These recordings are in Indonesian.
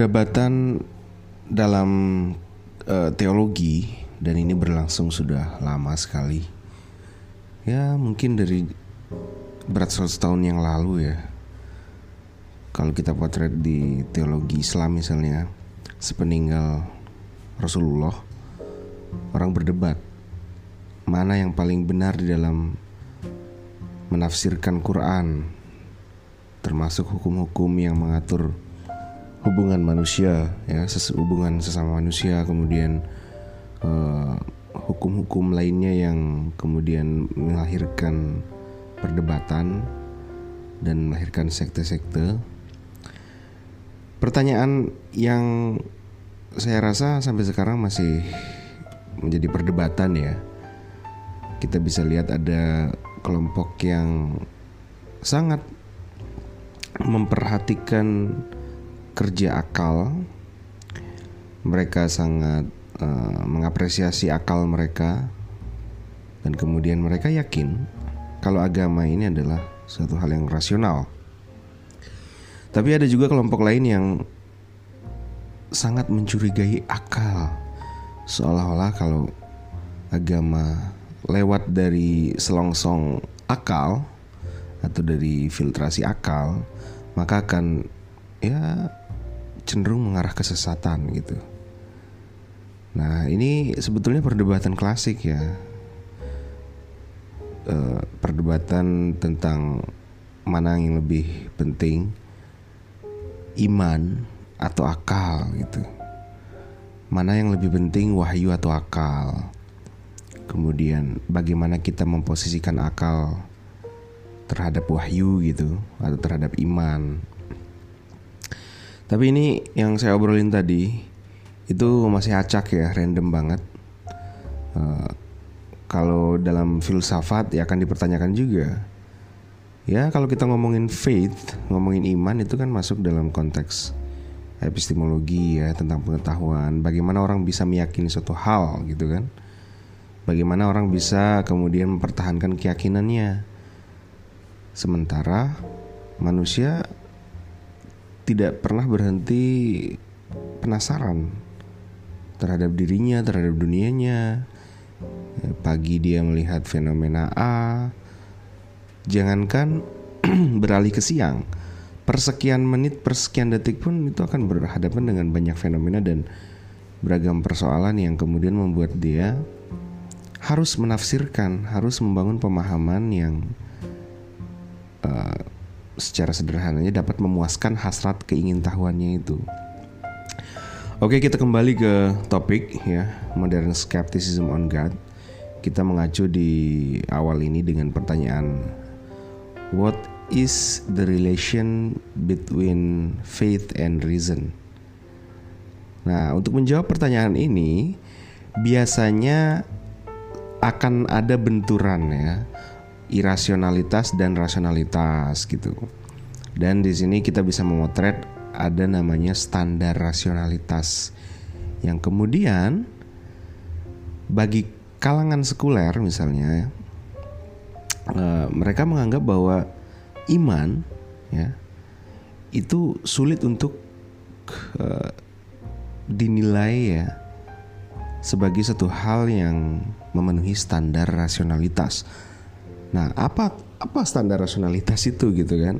Perdebatan dalam uh, teologi dan ini berlangsung sudah lama sekali. Ya, mungkin dari beratus tahun yang lalu ya. Kalau kita potret di teologi Islam misalnya, sepeninggal Rasulullah, orang berdebat mana yang paling benar di dalam menafsirkan Quran, termasuk hukum-hukum yang mengatur hubungan manusia ya hubungan sesama manusia kemudian eh, hukum-hukum lainnya yang kemudian melahirkan perdebatan dan melahirkan sekte-sekte. Pertanyaan yang saya rasa sampai sekarang masih menjadi perdebatan ya. Kita bisa lihat ada kelompok yang sangat memperhatikan kerja akal. Mereka sangat uh, mengapresiasi akal mereka dan kemudian mereka yakin kalau agama ini adalah suatu hal yang rasional. Tapi ada juga kelompok lain yang sangat mencurigai akal. Seolah-olah kalau agama lewat dari selongsong akal atau dari filtrasi akal, maka akan ya cenderung mengarah kesesatan gitu. Nah ini sebetulnya perdebatan klasik ya, e, perdebatan tentang mana yang lebih penting, iman atau akal gitu. Mana yang lebih penting wahyu atau akal. Kemudian bagaimana kita memposisikan akal terhadap wahyu gitu atau terhadap iman tapi ini yang saya obrolin tadi itu masih acak ya, random banget. Uh, kalau dalam filsafat ya akan dipertanyakan juga. Ya kalau kita ngomongin faith, ngomongin iman itu kan masuk dalam konteks epistemologi ya tentang pengetahuan. Bagaimana orang bisa meyakini suatu hal gitu kan? Bagaimana orang bisa kemudian mempertahankan keyakinannya. Sementara manusia tidak pernah berhenti penasaran terhadap dirinya, terhadap dunianya. Pagi dia melihat fenomena A, jangankan beralih ke siang, persekian menit, persekian detik pun itu akan berhadapan dengan banyak fenomena dan beragam persoalan yang kemudian membuat dia harus menafsirkan, harus membangun pemahaman yang uh, secara sederhananya dapat memuaskan hasrat keingintahuannya itu. Oke, kita kembali ke topik ya, modern skepticism on God. Kita mengacu di awal ini dengan pertanyaan What is the relation between faith and reason? Nah, untuk menjawab pertanyaan ini biasanya akan ada benturan ya irasionalitas dan rasionalitas gitu. Dan di sini kita bisa memotret ada namanya standar rasionalitas yang kemudian bagi kalangan sekuler misalnya uh, mereka menganggap bahwa iman ya itu sulit untuk uh, dinilai ya sebagai satu hal yang memenuhi standar rasionalitas Nah, apa apa standar rasionalitas itu gitu kan?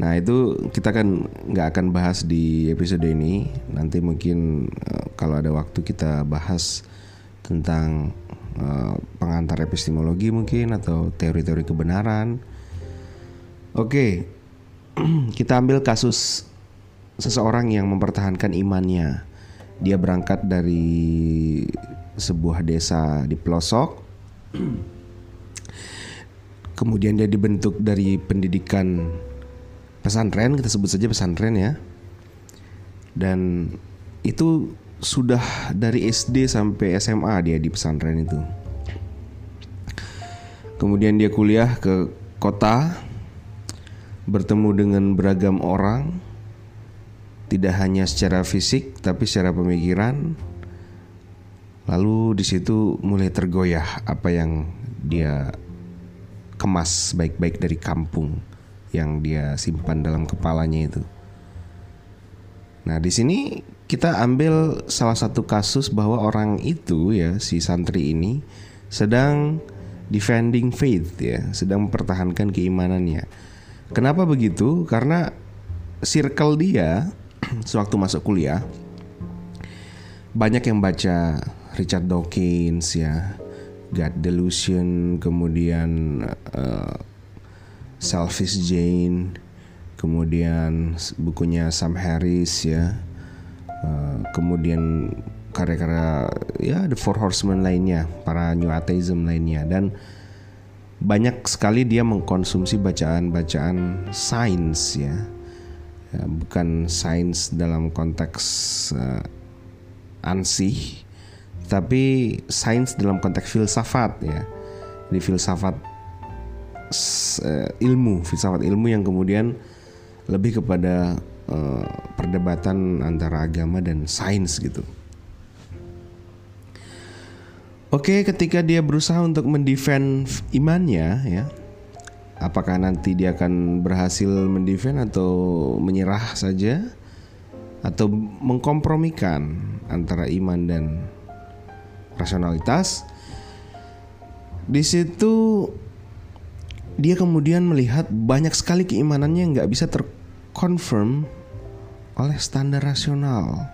Nah, itu kita kan nggak akan bahas di episode ini. Nanti mungkin uh, kalau ada waktu kita bahas tentang uh, pengantar epistemologi mungkin atau teori-teori kebenaran. Oke. kita ambil kasus seseorang yang mempertahankan imannya. Dia berangkat dari sebuah desa di pelosok kemudian dia dibentuk dari pendidikan pesantren kita sebut saja pesantren ya. Dan itu sudah dari SD sampai SMA dia di pesantren itu. Kemudian dia kuliah ke kota bertemu dengan beragam orang tidak hanya secara fisik tapi secara pemikiran. Lalu di situ mulai tergoyah apa yang dia kemas baik-baik dari kampung yang dia simpan dalam kepalanya itu. Nah, di sini kita ambil salah satu kasus bahwa orang itu ya si santri ini sedang defending faith ya, sedang mempertahankan keimanannya. Kenapa begitu? Karena circle dia sewaktu masuk kuliah banyak yang baca Richard Dawkins ya, God Delusion, kemudian uh, Selfish Jane, kemudian bukunya Sam Harris ya, uh, kemudian karya-karya ya The Four Horsemen lainnya, para New Atheism lainnya. Dan banyak sekali dia mengkonsumsi bacaan-bacaan sains ya. ya bukan sains dalam konteks uh, ansih tapi sains dalam konteks filsafat ya di filsafat uh, ilmu filsafat ilmu yang kemudian lebih kepada uh, perdebatan antara agama dan sains gitu. Oke, ketika dia berusaha untuk mendefend imannya ya, apakah nanti dia akan berhasil mendefend atau menyerah saja atau mengkompromikan antara iman dan rasionalitas? Di situ dia kemudian melihat banyak sekali keimanannya yang nggak bisa terkonfirm oleh standar rasional,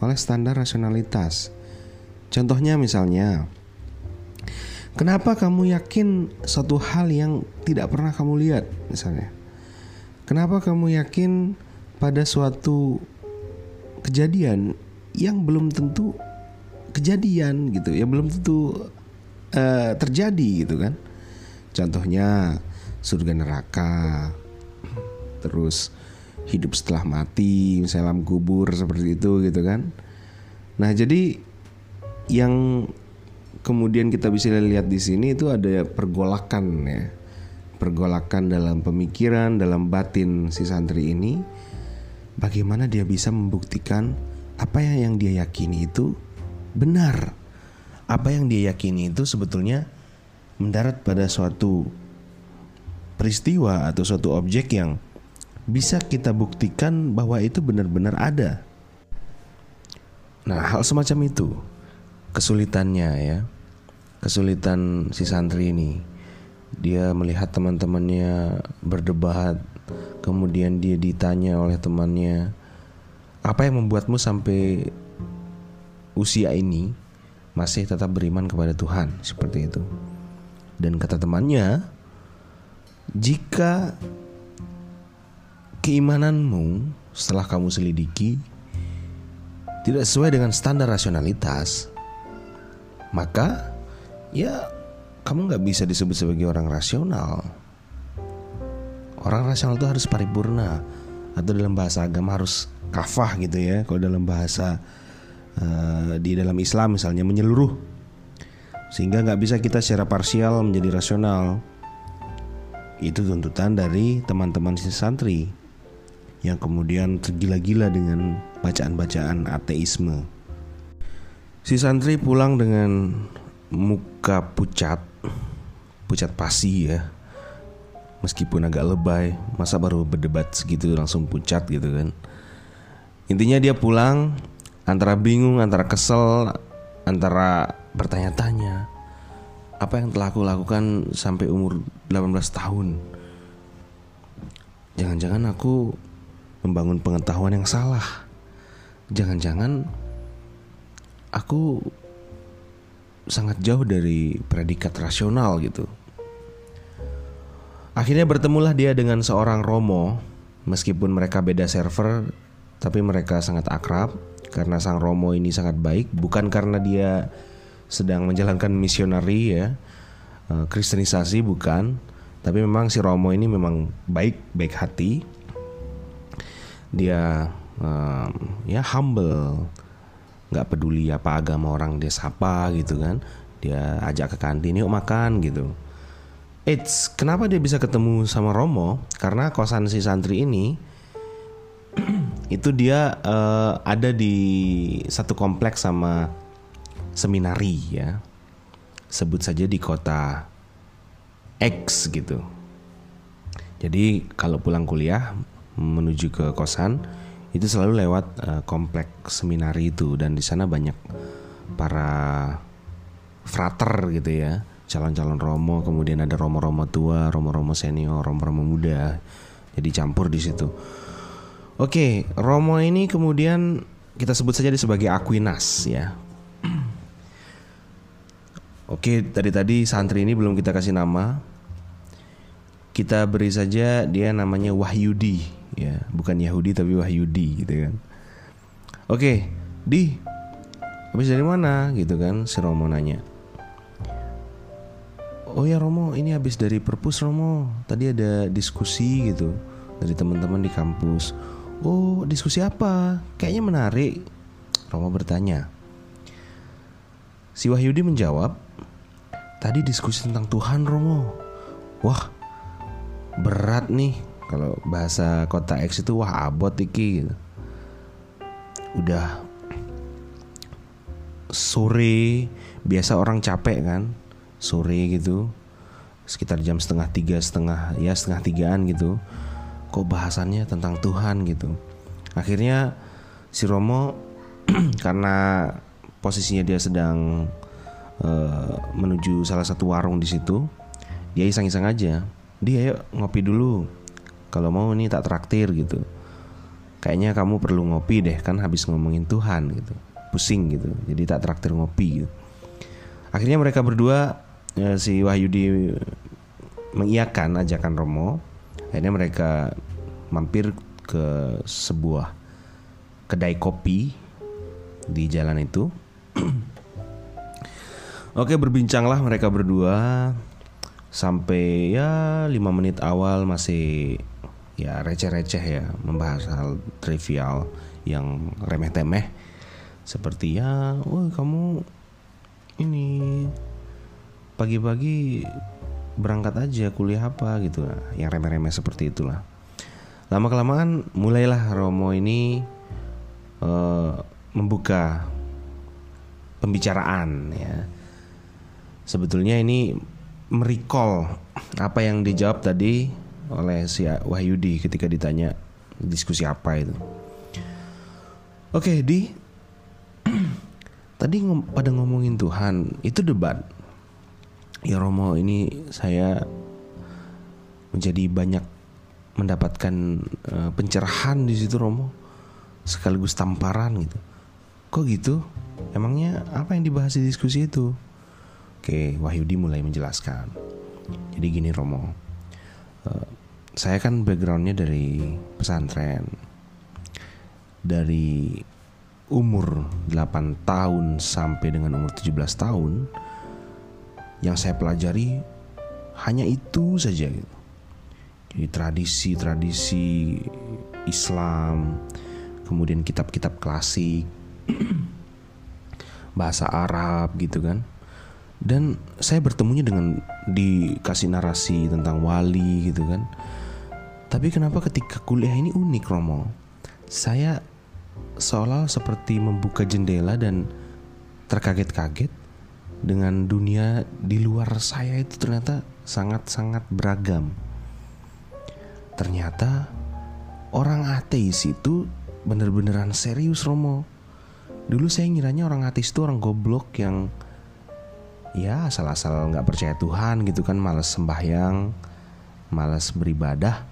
oleh standar rasionalitas. Contohnya misalnya, kenapa kamu yakin suatu hal yang tidak pernah kamu lihat, misalnya? Kenapa kamu yakin pada suatu kejadian yang belum tentu kejadian gitu, ya belum tentu uh, terjadi gitu kan? Contohnya surga neraka, terus hidup setelah mati, misalnya alam kubur seperti itu gitu kan. Nah jadi yang kemudian kita bisa lihat di sini itu ada pergolakan ya, pergolakan dalam pemikiran, dalam batin si santri ini. Bagaimana dia bisa membuktikan apa yang dia yakini itu benar, apa yang dia yakini itu sebetulnya mendarat pada suatu peristiwa atau suatu objek yang bisa kita buktikan bahwa itu benar-benar ada. Nah, hal semacam itu kesulitannya ya. Kesulitan si santri ini. Dia melihat teman-temannya berdebat, kemudian dia ditanya oleh temannya, "Apa yang membuatmu sampai usia ini masih tetap beriman kepada Tuhan?" Seperti itu. Dan kata temannya, jika keimananmu setelah kamu selidiki tidak sesuai dengan standar rasionalitas, maka ya kamu nggak bisa disebut sebagai orang rasional. Orang rasional itu harus paripurna atau dalam bahasa agama harus kafah gitu ya. Kalau dalam bahasa uh, di dalam Islam misalnya menyeluruh sehingga nggak bisa kita secara parsial menjadi rasional. Itu tuntutan dari teman-teman si santri yang kemudian tergila-gila dengan bacaan-bacaan ateisme. Si santri pulang dengan muka pucat, pucat pasi ya. Meskipun agak lebay, masa baru berdebat segitu langsung pucat gitu kan. Intinya dia pulang antara bingung, antara kesel, antara bertanya-tanya apa yang telah aku lakukan sampai umur 18 tahun. Jangan-jangan aku membangun pengetahuan yang salah. Jangan-jangan aku sangat jauh dari predikat rasional gitu. Akhirnya bertemulah dia dengan seorang Romo, meskipun mereka beda server, tapi mereka sangat akrab karena sang Romo ini sangat baik, bukan karena dia sedang menjalankan misionari ya eh, kristenisasi bukan. Tapi memang si Romo ini memang baik baik hati. Dia um, ya humble nggak peduli apa agama orang dia sapa gitu kan. Dia ajak ke kantin yuk makan gitu. It's kenapa dia bisa ketemu sama Romo? Karena kosan si santri ini itu dia uh, ada di satu kompleks sama seminari ya. Sebut saja di kota X gitu. Jadi kalau pulang kuliah menuju ke kosan itu selalu lewat uh, komplek seminari itu dan di sana banyak para frater gitu ya calon-calon romo kemudian ada romo-romo tua romo-romo senior romo-romo muda jadi campur di situ oke romo ini kemudian kita sebut saja sebagai Aquinas ya. Oke tadi tadi santri ini belum kita kasih nama. Kita beri saja dia namanya Wahyudi ya. Bukan Yahudi tapi Wahyudi gitu kan. Oke di habis dari mana gitu kan si Romo nanya. Oh ya Romo ini habis dari perpus Romo. Tadi ada diskusi gitu dari teman-teman di kampus oh diskusi apa? Kayaknya menarik. Romo bertanya. Si Wahyudi menjawab tadi diskusi tentang Tuhan Romo. Wah berat nih kalau bahasa kota X itu wah abot iki. Udah sore biasa orang capek kan sore gitu. Sekitar jam setengah tiga setengah ya setengah tigaan gitu kok bahasannya tentang Tuhan gitu. Akhirnya si Romo karena posisinya dia sedang uh, menuju salah satu warung di situ dia iseng-iseng aja dia ayo ngopi dulu. Kalau mau nih tak traktir gitu. Kayaknya kamu perlu ngopi deh kan habis ngomongin Tuhan gitu. Pusing gitu. Jadi tak traktir ngopi gitu. Akhirnya mereka berdua ya, si Wahyudi mengiyakan ajakan Romo akhirnya mereka mampir ke sebuah kedai kopi di jalan itu. Oke berbincanglah mereka berdua. Sampai ya lima menit awal masih ya receh-receh ya membahas hal trivial yang remeh-temeh. Seperti ya, wah kamu ini pagi-pagi berangkat aja kuliah apa gitu. Yang remeh-remeh seperti itulah. Lama kelamaan mulailah Romo ini uh, membuka pembicaraan ya. Sebetulnya ini merecall apa yang dijawab tadi oleh si Wahyudi ketika ditanya diskusi apa itu. Oke di. Tadi pada ngomongin Tuhan itu debat ya Romo ini saya menjadi banyak mendapatkan uh, pencerahan di situ Romo. Sekaligus tamparan gitu. Kok gitu? Emangnya apa yang dibahas di diskusi itu? Oke Wahyudi mulai menjelaskan. Jadi gini Romo. Uh, saya kan backgroundnya dari pesantren. Dari umur 8 tahun sampai dengan umur 17 tahun yang saya pelajari hanya itu saja gitu. Jadi tradisi-tradisi Islam, kemudian kitab-kitab klasik, bahasa Arab gitu kan. Dan saya bertemunya dengan dikasih narasi tentang wali gitu kan. Tapi kenapa ketika kuliah ini unik Romo? Saya seolah seperti membuka jendela dan terkaget-kaget dengan dunia di luar saya itu ternyata sangat-sangat beragam. Ternyata orang ateis itu bener-beneran serius Romo. Dulu saya ngiranya orang ateis itu orang goblok yang ya asal-asal nggak percaya Tuhan gitu kan, malas sembahyang, malas beribadah,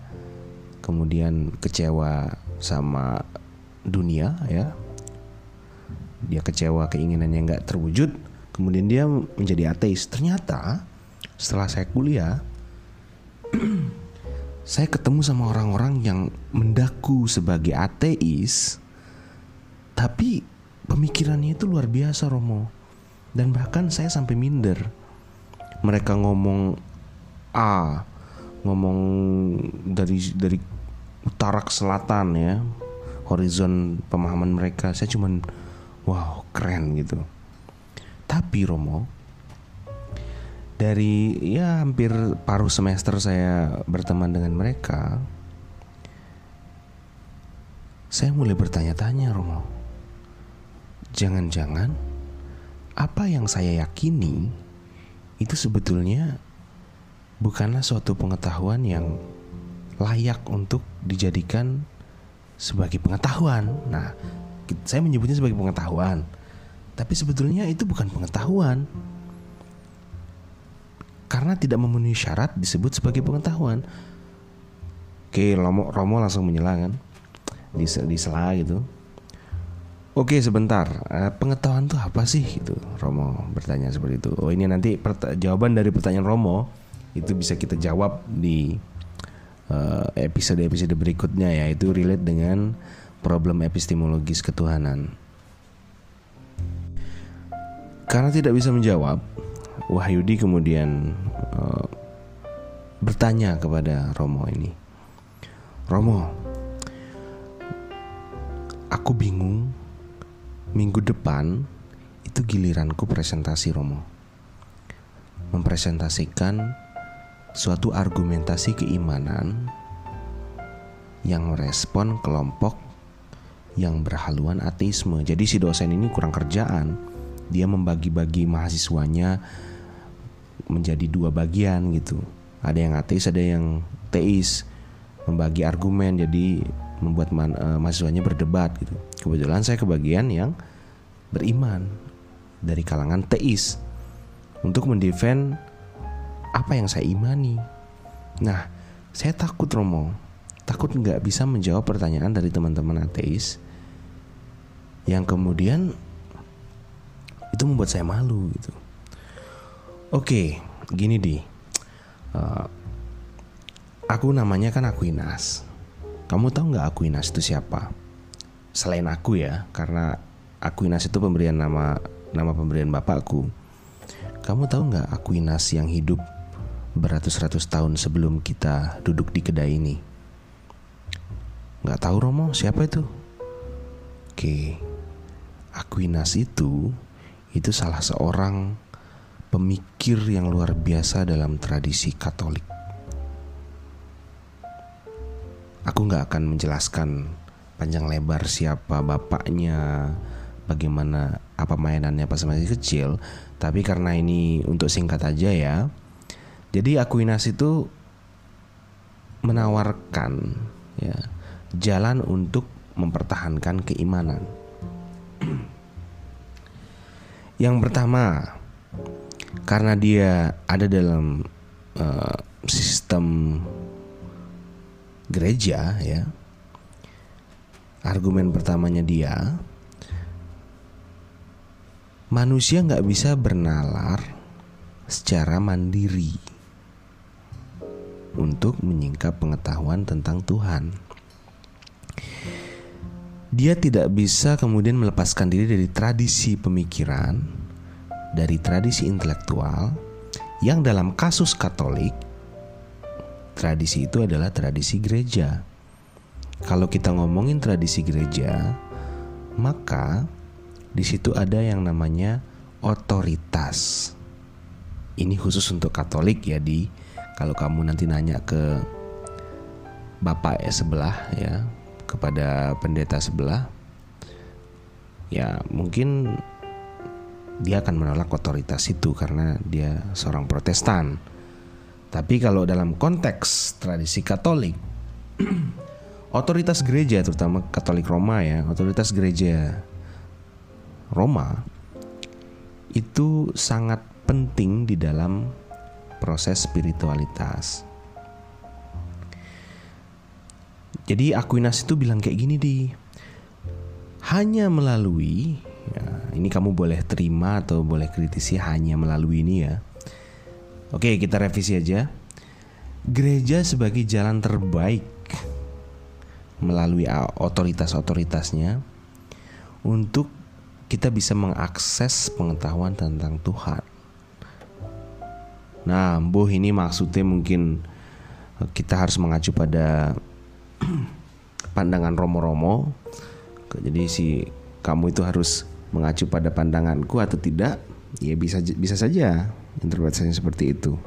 kemudian kecewa sama dunia ya. Dia kecewa keinginannya nggak terwujud, kemudian dia menjadi ateis. Ternyata setelah saya kuliah saya ketemu sama orang-orang yang mendaku sebagai ateis tapi pemikirannya itu luar biasa Romo. Dan bahkan saya sampai minder. Mereka ngomong A ngomong dari dari utara ke selatan ya. Horizon pemahaman mereka. Saya cuman wow keren gitu tapi Romo, dari ya hampir paruh semester saya berteman dengan mereka, saya mulai bertanya-tanya Romo. Jangan-jangan apa yang saya yakini itu sebetulnya bukanlah suatu pengetahuan yang layak untuk dijadikan sebagai pengetahuan. Nah, saya menyebutnya sebagai pengetahuan. Tapi sebetulnya itu bukan pengetahuan. Karena tidak memenuhi syarat disebut sebagai pengetahuan. Oke, Romo, Romo langsung menyela kan. Disela gitu. Oke sebentar, eh, pengetahuan itu apa sih? Itu Romo bertanya seperti itu. Oh ini nanti jawaban dari pertanyaan Romo itu bisa kita jawab di eh, episode-episode berikutnya ya. Itu relate dengan problem epistemologis ketuhanan. Karena tidak bisa menjawab, Wahyudi kemudian uh, bertanya kepada Romo ini, Romo, aku bingung minggu depan itu giliranku presentasi Romo mempresentasikan suatu argumentasi keimanan yang merespon kelompok yang berhaluan ateisme. Jadi si dosen ini kurang kerjaan. Dia membagi-bagi mahasiswanya menjadi dua bagian gitu. Ada yang ateis, ada yang teis. Membagi argumen jadi membuat man, uh, mahasiswanya berdebat gitu. Kebetulan saya kebagian yang beriman dari kalangan teis untuk mendefend apa yang saya imani. Nah, saya takut Romo, takut nggak bisa menjawab pertanyaan dari teman-teman ateis yang kemudian itu membuat saya malu gitu. Oke, gini di, uh, aku namanya kan Aquinas. Kamu tahu nggak Aquinas itu siapa? Selain aku ya, karena Aquinas itu pemberian nama nama pemberian bapakku. Kamu tahu nggak Aquinas yang hidup beratus-ratus tahun sebelum kita duduk di kedai ini? Nggak tahu Romo siapa itu? Oke, Aquinas itu itu salah seorang pemikir yang luar biasa dalam tradisi Katolik. Aku nggak akan menjelaskan panjang lebar siapa bapaknya, bagaimana apa mainannya pas masih kecil, tapi karena ini untuk singkat aja ya. Jadi Aquinas itu menawarkan ya jalan untuk mempertahankan keimanan. Yang pertama, karena dia ada dalam uh, sistem gereja ya argumen pertamanya dia manusia nggak bisa bernalar secara mandiri untuk menyingkap pengetahuan tentang Tuhan. Dia tidak bisa kemudian melepaskan diri dari tradisi pemikiran, dari tradisi intelektual yang dalam kasus Katolik tradisi itu adalah tradisi gereja. Kalau kita ngomongin tradisi gereja, maka di situ ada yang namanya otoritas. Ini khusus untuk Katolik ya di kalau kamu nanti nanya ke bapak ya sebelah ya kepada pendeta sebelah ya mungkin dia akan menolak otoritas itu karena dia seorang Protestan. Tapi kalau dalam konteks tradisi Katolik, otoritas gereja terutama Katolik Roma ya, otoritas gereja Roma itu sangat penting di dalam proses spiritualitas. Jadi Aquinas itu bilang kayak gini di hanya melalui ya, ini kamu boleh terima atau boleh kritisi hanya melalui ini ya Oke, kita revisi aja. Gereja sebagai jalan terbaik melalui otoritas-otoritasnya untuk kita bisa mengakses pengetahuan tentang Tuhan. Nah, boh ini maksudnya mungkin kita harus mengacu pada pandangan romo-romo. Jadi si kamu itu harus mengacu pada pandanganku atau tidak? Ya bisa bisa saja interpretasinya seperti itu.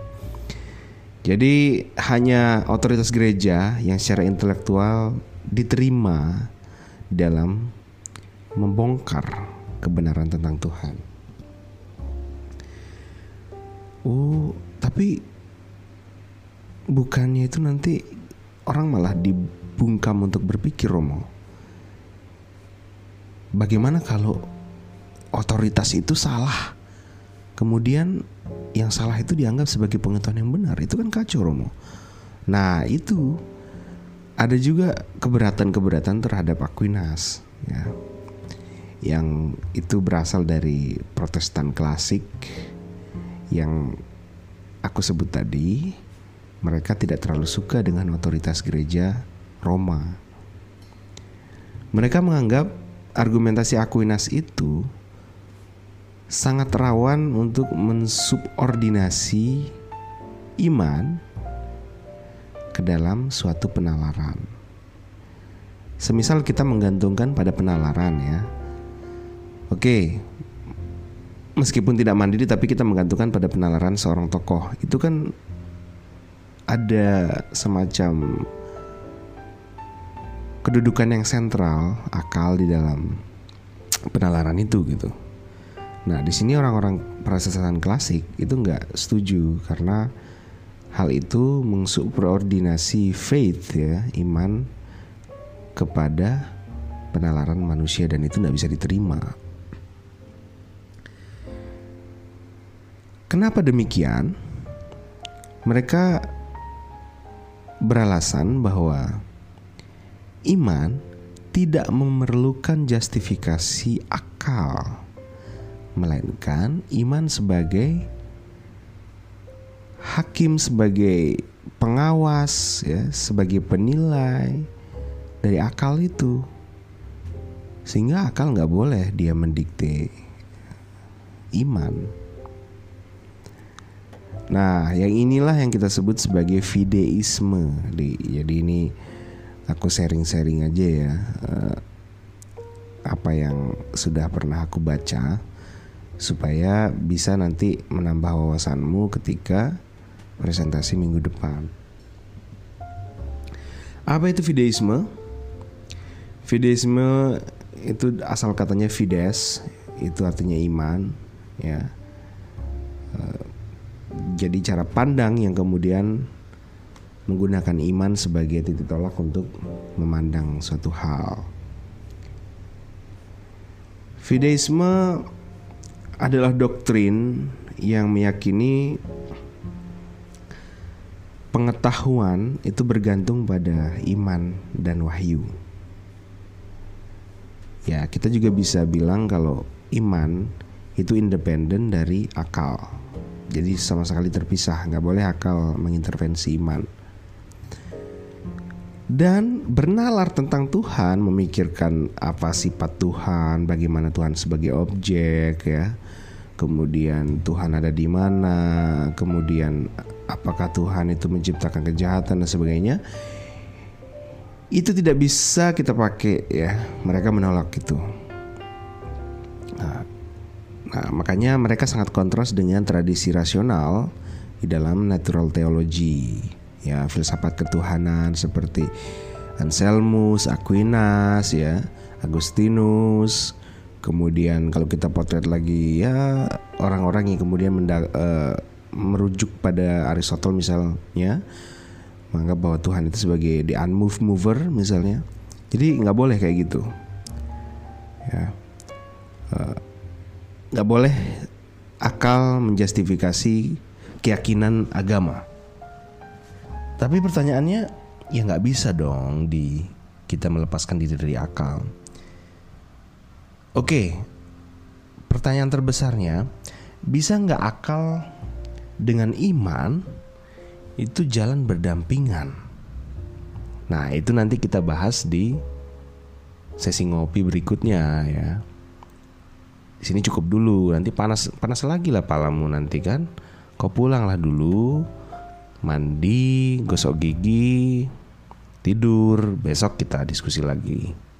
Jadi hanya otoritas gereja yang secara intelektual diterima dalam membongkar kebenaran tentang Tuhan. Oh, tapi bukannya itu nanti orang malah dibungkam untuk berpikir Romo. bagaimana kalau otoritas itu salah? Kemudian yang salah itu dianggap sebagai pengetahuan yang benar. Itu kan kacau Romo. Nah, itu ada juga keberatan-keberatan terhadap Aquinas ya. Yang itu berasal dari Protestan klasik yang aku sebut tadi. Mereka tidak terlalu suka dengan otoritas gereja Roma. Mereka menganggap argumentasi Aquinas itu sangat rawan untuk mensubordinasi iman ke dalam suatu penalaran. Semisal kita menggantungkan pada penalaran ya. Oke. Meskipun tidak mandiri tapi kita menggantungkan pada penalaran seorang tokoh. Itu kan ada semacam kedudukan yang sentral akal di dalam penalaran itu gitu. Nah, di sini orang-orang prasasaan klasik itu nggak setuju karena hal itu mensubordinasi faith ya, iman kepada penalaran manusia dan itu nggak bisa diterima. Kenapa demikian? Mereka beralasan bahwa iman tidak memerlukan justifikasi akal melainkan iman sebagai hakim sebagai pengawas ya sebagai penilai dari akal itu. Sehingga akal nggak boleh dia mendikte iman. Nah yang inilah yang kita sebut sebagai fideisme jadi ini aku sharing-sharing aja ya eh, apa yang sudah pernah aku baca supaya bisa nanti menambah wawasanmu ketika presentasi minggu depan. Apa itu fideisme? Fideisme itu asal katanya fides, itu artinya iman, ya. Eh, jadi cara pandang yang kemudian menggunakan iman sebagai titik tolak untuk memandang suatu hal. Fideisme adalah doktrin yang meyakini pengetahuan itu bergantung pada iman dan wahyu. Ya, kita juga bisa bilang kalau iman itu independen dari akal. Jadi sama sekali terpisah, nggak boleh akal mengintervensi iman. Dan bernalar tentang Tuhan, memikirkan apa sifat Tuhan, bagaimana Tuhan sebagai objek ya kemudian Tuhan ada di mana, kemudian apakah Tuhan itu menciptakan kejahatan dan sebagainya. Itu tidak bisa kita pakai ya. Mereka menolak itu. Nah, nah, makanya mereka sangat kontras dengan tradisi rasional di dalam natural theology, ya filsafat ketuhanan seperti Anselmus, Aquinas, ya, Agustinus, Kemudian kalau kita potret lagi ya orang-orang yang kemudian uh, merujuk pada Aristotle misalnya menganggap bahwa Tuhan itu sebagai the unmoved mover misalnya. Jadi nggak boleh kayak gitu. Ya. Uh, nggak boleh akal menjustifikasi keyakinan agama. Tapi pertanyaannya ya nggak bisa dong di kita melepaskan diri dari akal. Oke, pertanyaan terbesarnya, bisa nggak akal dengan iman itu jalan berdampingan? Nah, itu nanti kita bahas di sesi ngopi berikutnya ya. Di sini cukup dulu, nanti panas panas lagi lah palamu nanti kan. Kau pulanglah dulu, mandi, gosok gigi, tidur, besok kita diskusi lagi.